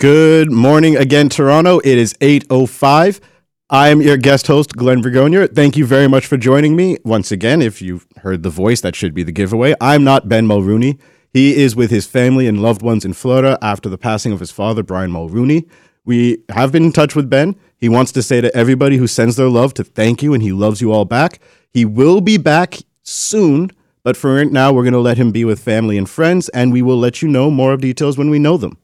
Good morning again, Toronto. It is 8.05. I'm your guest host, Glenn Bragonier. Thank you very much for joining me. Once again, if you've heard the voice, that should be the giveaway. I'm not Ben Mulroney. He is with his family and loved ones in Florida after the passing of his father, Brian Mulroney. We have been in touch with Ben. He wants to say to everybody who sends their love to thank you and he loves you all back. He will be back soon, but for right now, we're going to let him be with family and friends, and we will let you know more of details when we know them.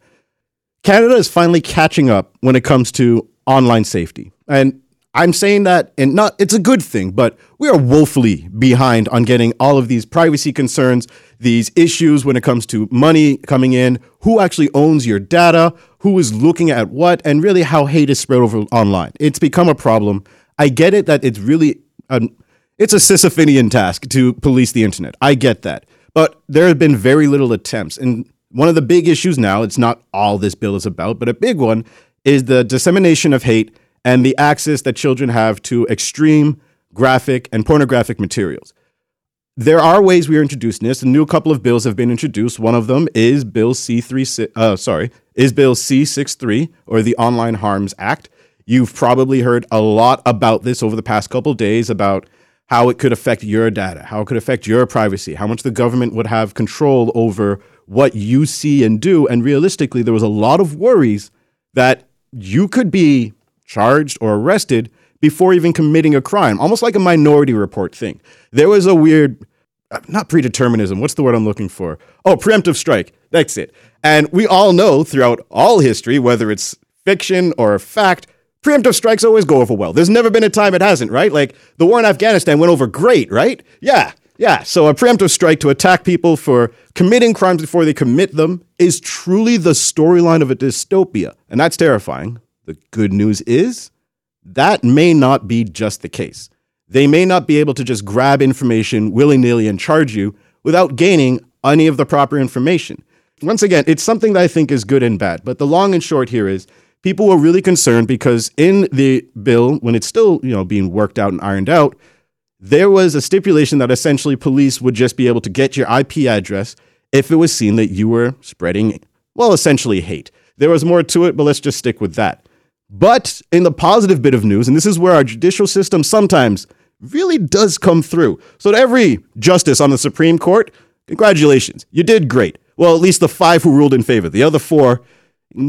Canada is finally catching up when it comes to online safety. And I'm saying that and not it's a good thing, but we are woefully behind on getting all of these privacy concerns, these issues when it comes to money coming in, who actually owns your data, who is looking at what, and really how hate is spread over online. It's become a problem. I get it that it's really an, it's a Sisyphean task to police the internet. I get that. But there have been very little attempts. And one of the big issues now, it's not all this bill is about, but a big one is the dissemination of hate and the access that children have to extreme, graphic, and pornographic materials. There are ways we are introducing this. A new couple of bills have been introduced. One of them is Bill C3, uh, sorry, is Bill C63 or the Online Harms Act. You've probably heard a lot about this over the past couple days about how it could affect your data, how it could affect your privacy, how much the government would have control over what you see and do. And realistically, there was a lot of worries that you could be charged or arrested before even committing a crime, almost like a minority report thing. There was a weird, uh, not predeterminism, what's the word I'm looking for? Oh, preemptive strike. That's it. And we all know throughout all history, whether it's fiction or fact, preemptive strikes always go over well. There's never been a time it hasn't, right? Like the war in Afghanistan went over great, right? Yeah. Yeah, so a preemptive strike to attack people for committing crimes before they commit them is truly the storyline of a dystopia, and that's terrifying. The good news is that may not be just the case. They may not be able to just grab information willy nilly and charge you without gaining any of the proper information. Once again, it's something that I think is good and bad, but the long and short here is people were really concerned because in the bill, when it's still you know being worked out and ironed out, there was a stipulation that essentially police would just be able to get your IP address if it was seen that you were spreading, well, essentially hate. There was more to it, but let's just stick with that. But in the positive bit of news, and this is where our judicial system sometimes really does come through. So, to every justice on the Supreme Court, congratulations, you did great. Well, at least the five who ruled in favor. The other four,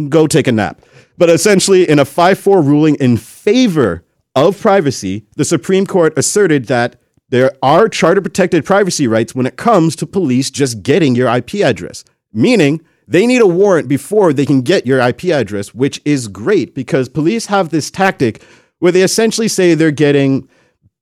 go take a nap. But essentially, in a 5 4 ruling in favor of privacy, the Supreme Court asserted that there are charter protected privacy rights when it comes to police just getting your IP address, meaning they need a warrant before they can get your IP address, which is great because police have this tactic where they essentially say they're getting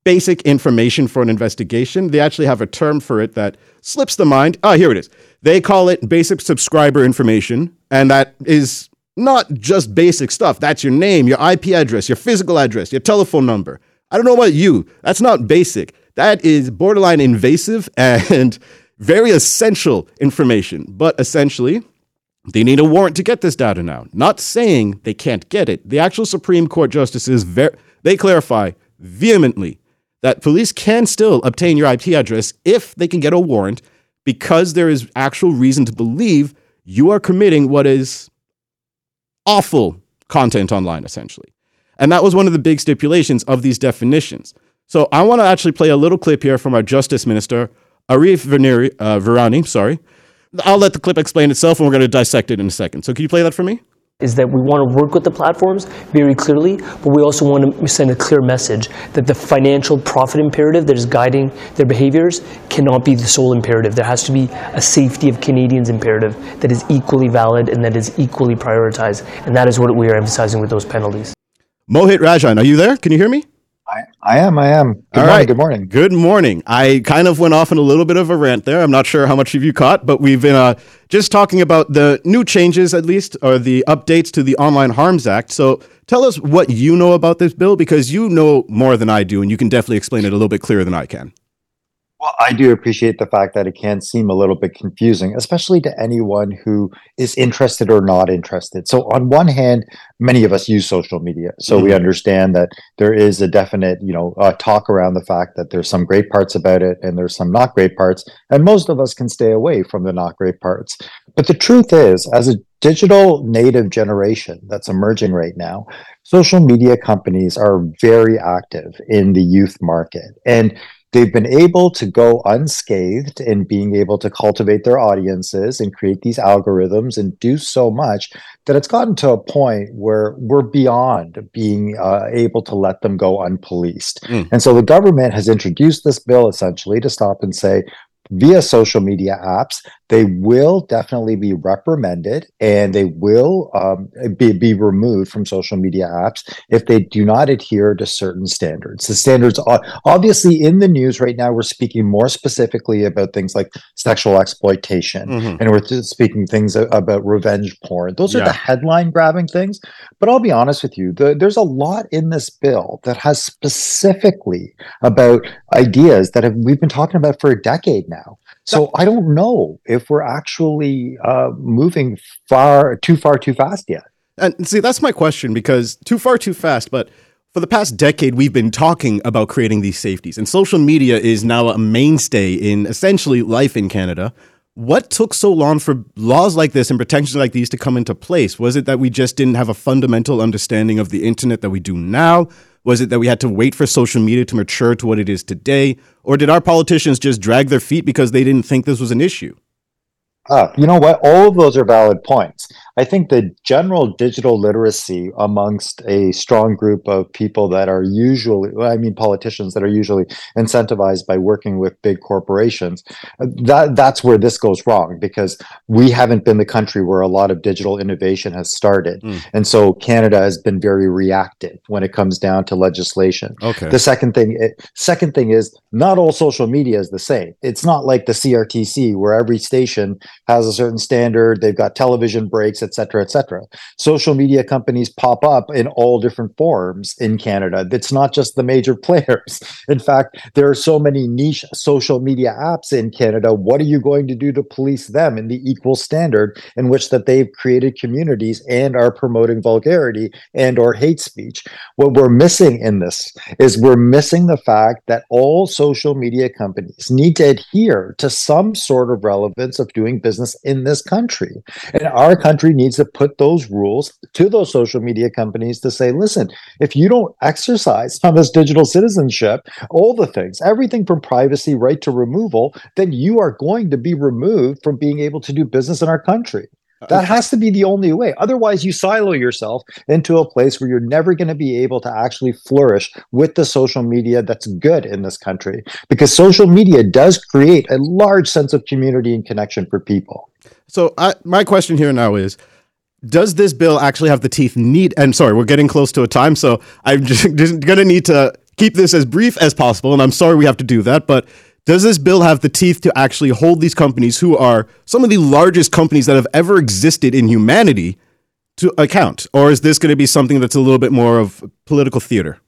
basic information for an investigation. They actually have a term for it that slips the mind. Ah, here it is. They call it basic subscriber information, and that is not just basic stuff. That's your name, your IP address, your physical address, your telephone number. I don't know about you. That's not basic. That is borderline invasive and very essential information. But essentially, they need a warrant to get this data now. Not saying they can't get it. The actual Supreme Court justices ver- they clarify vehemently that police can still obtain your IP address if they can get a warrant because there is actual reason to believe you are committing what is awful content online, essentially. And that was one of the big stipulations of these definitions. So I want to actually play a little clip here from our Justice Minister, Arif Virani, uh. Sorry. I'll let the clip explain itself, and we're going to dissect it in a second. So can you play that for me? Is that we want to work with the platforms very clearly, but we also want to send a clear message that the financial profit imperative that is guiding their behaviors cannot be the sole imperative. There has to be a safety of Canadians imperative that is equally valid and that is equally prioritized. And that is what we are emphasizing with those penalties. Mohit Rajhans, are you there? Can you hear me? I, I am. I am. Good All morning, right. Good morning. Good morning. I kind of went off in a little bit of a rant there. I'm not sure how much of you caught, but we've been uh, just talking about the new changes, at least, or the updates to the Online Harms Act. So tell us what you know about this bill because you know more than I do, and you can definitely explain it a little bit clearer than I can. Well, I do appreciate the fact that it can seem a little bit confusing, especially to anyone who is interested or not interested. So, on one hand, many of us use social media, so mm-hmm. we understand that there is a definite, you know, uh, talk around the fact that there's some great parts about it and there's some not great parts, and most of us can stay away from the not great parts. But the truth is, as a digital native generation that's emerging right now, social media companies are very active in the youth market. And they've been able to go unscathed in being able to cultivate their audiences and create these algorithms and do so much that it's gotten to a point where we're beyond being uh, able to let them go unpoliced. Mm. And so the government has introduced this bill essentially to stop and say, via social media apps, they will definitely be reprimanded and they will um, be, be removed from social media apps if they do not adhere to certain standards. The standards are obviously in the news right now. We're speaking more specifically about things like sexual exploitation mm-hmm. and we're speaking things about revenge porn. Those are the headline grabbing things. But I'll be honest with you, the, there's a lot in this bill that has specifically about ideas that have, we've been talking about for a decade now. So I don't know if we're actually uh, moving far too far too fast yet. And see, that's my question because too far too fast. But for the past decade, we've been talking about creating these safeties, and social media is now a mainstay in essentially life in Canada. What took so long for laws like this and protections like these to come into place? Was it that we just didn't have a fundamental understanding of the internet that we do now? Was it that we had to wait for social media to mature to what it is today? Or did our politicians just drag their feet because they didn't think this was an issue? Uh, you know what? All of those are valid points. I think the general digital literacy amongst a strong group of people that are usually, I mean, politicians that are usually incentivized by working with big corporations, that that's where this goes wrong because we haven't been the country where a lot of digital innovation has started, mm. and so Canada has been very reactive when it comes down to legislation. Okay. The second thing, eh, second thing is not all social media is the same. It's not like the CRTC where every station has a certain standard. They've got television breaks et cetera, et cetera. Social media companies pop up in all different forms in Canada. It's not just the major players. In fact, there are so many niche social media apps in Canada. What are you going to do to police them in the equal standard in which that they've created communities and are promoting vulgarity and or hate speech? What we're missing in this is we're missing the fact that all social media companies need to adhere to some sort of relevance of doing business in this country. And our country needs to put those rules to those social media companies to say, listen, if you don't exercise on this digital citizenship, all the things, everything from privacy right to removal, then you are going to be removed from being able to do business in our country. Uh, that has to be the only way. Otherwise, you silo yourself into a place where you're never going to be able to actually flourish with the social media that's good in this country. Because social media does create a large sense of community and connection for people. So, I, my question here now is does this bill actually have the teeth need and sorry we're getting close to a time so i'm just, just going to need to keep this as brief as possible and i'm sorry we have to do that but does this bill have the teeth to actually hold these companies who are some of the largest companies that have ever existed in humanity to account? Or is this going to be something that's a little bit more of political theater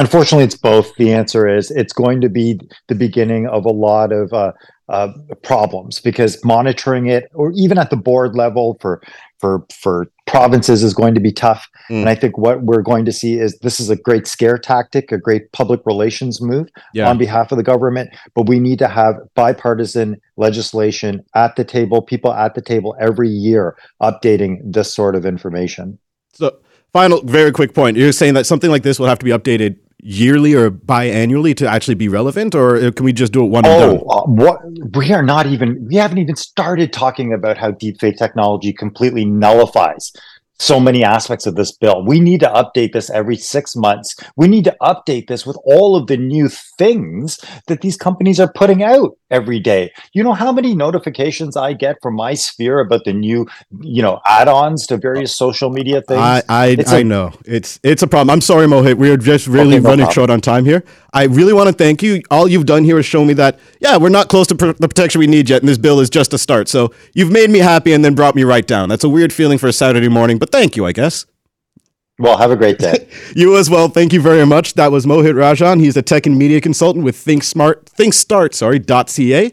Unfortunately, it's both. The answer is it's going to be the beginning of a lot of uh, uh, problems because monitoring it, or even at the board level for for for provinces, is going to be tough. Mm. And I think what we're going to see is this is a great scare tactic, a great public relations move yeah. on behalf of the government. But we need to have bipartisan legislation at the table, people at the table every year updating this sort of information. So, final, very quick point. You're saying that something like this will have to be updated yearly or biannually to actually be relevant, or can we just do it one oh? Uh, what we are not even we haven't even started talking about how deepfake technology completely nullifies so many aspects of this bill. We need to update this every six months. We need to update this with all of the new things that these companies are putting out every day. You know how many notifications I get from my sphere about the new, you know, add-ons to various social media things? I I, I a, know it's it's a problem. I'm sorry, Mohit. We are just really okay, no running problem. short on time here. I really want to thank you. All you've done here is show me that yeah, we're not close to pr- the protection we need yet, and this bill is just a start. So you've made me happy and then brought me right down. That's a weird feeling for a Saturday morning, but thank you, I guess. Well, have a great day. you as well. Thank you very much. That was Mohit Rajhans. He's a tech and media consultant with Think Smart, Think Start, sorry, .ca.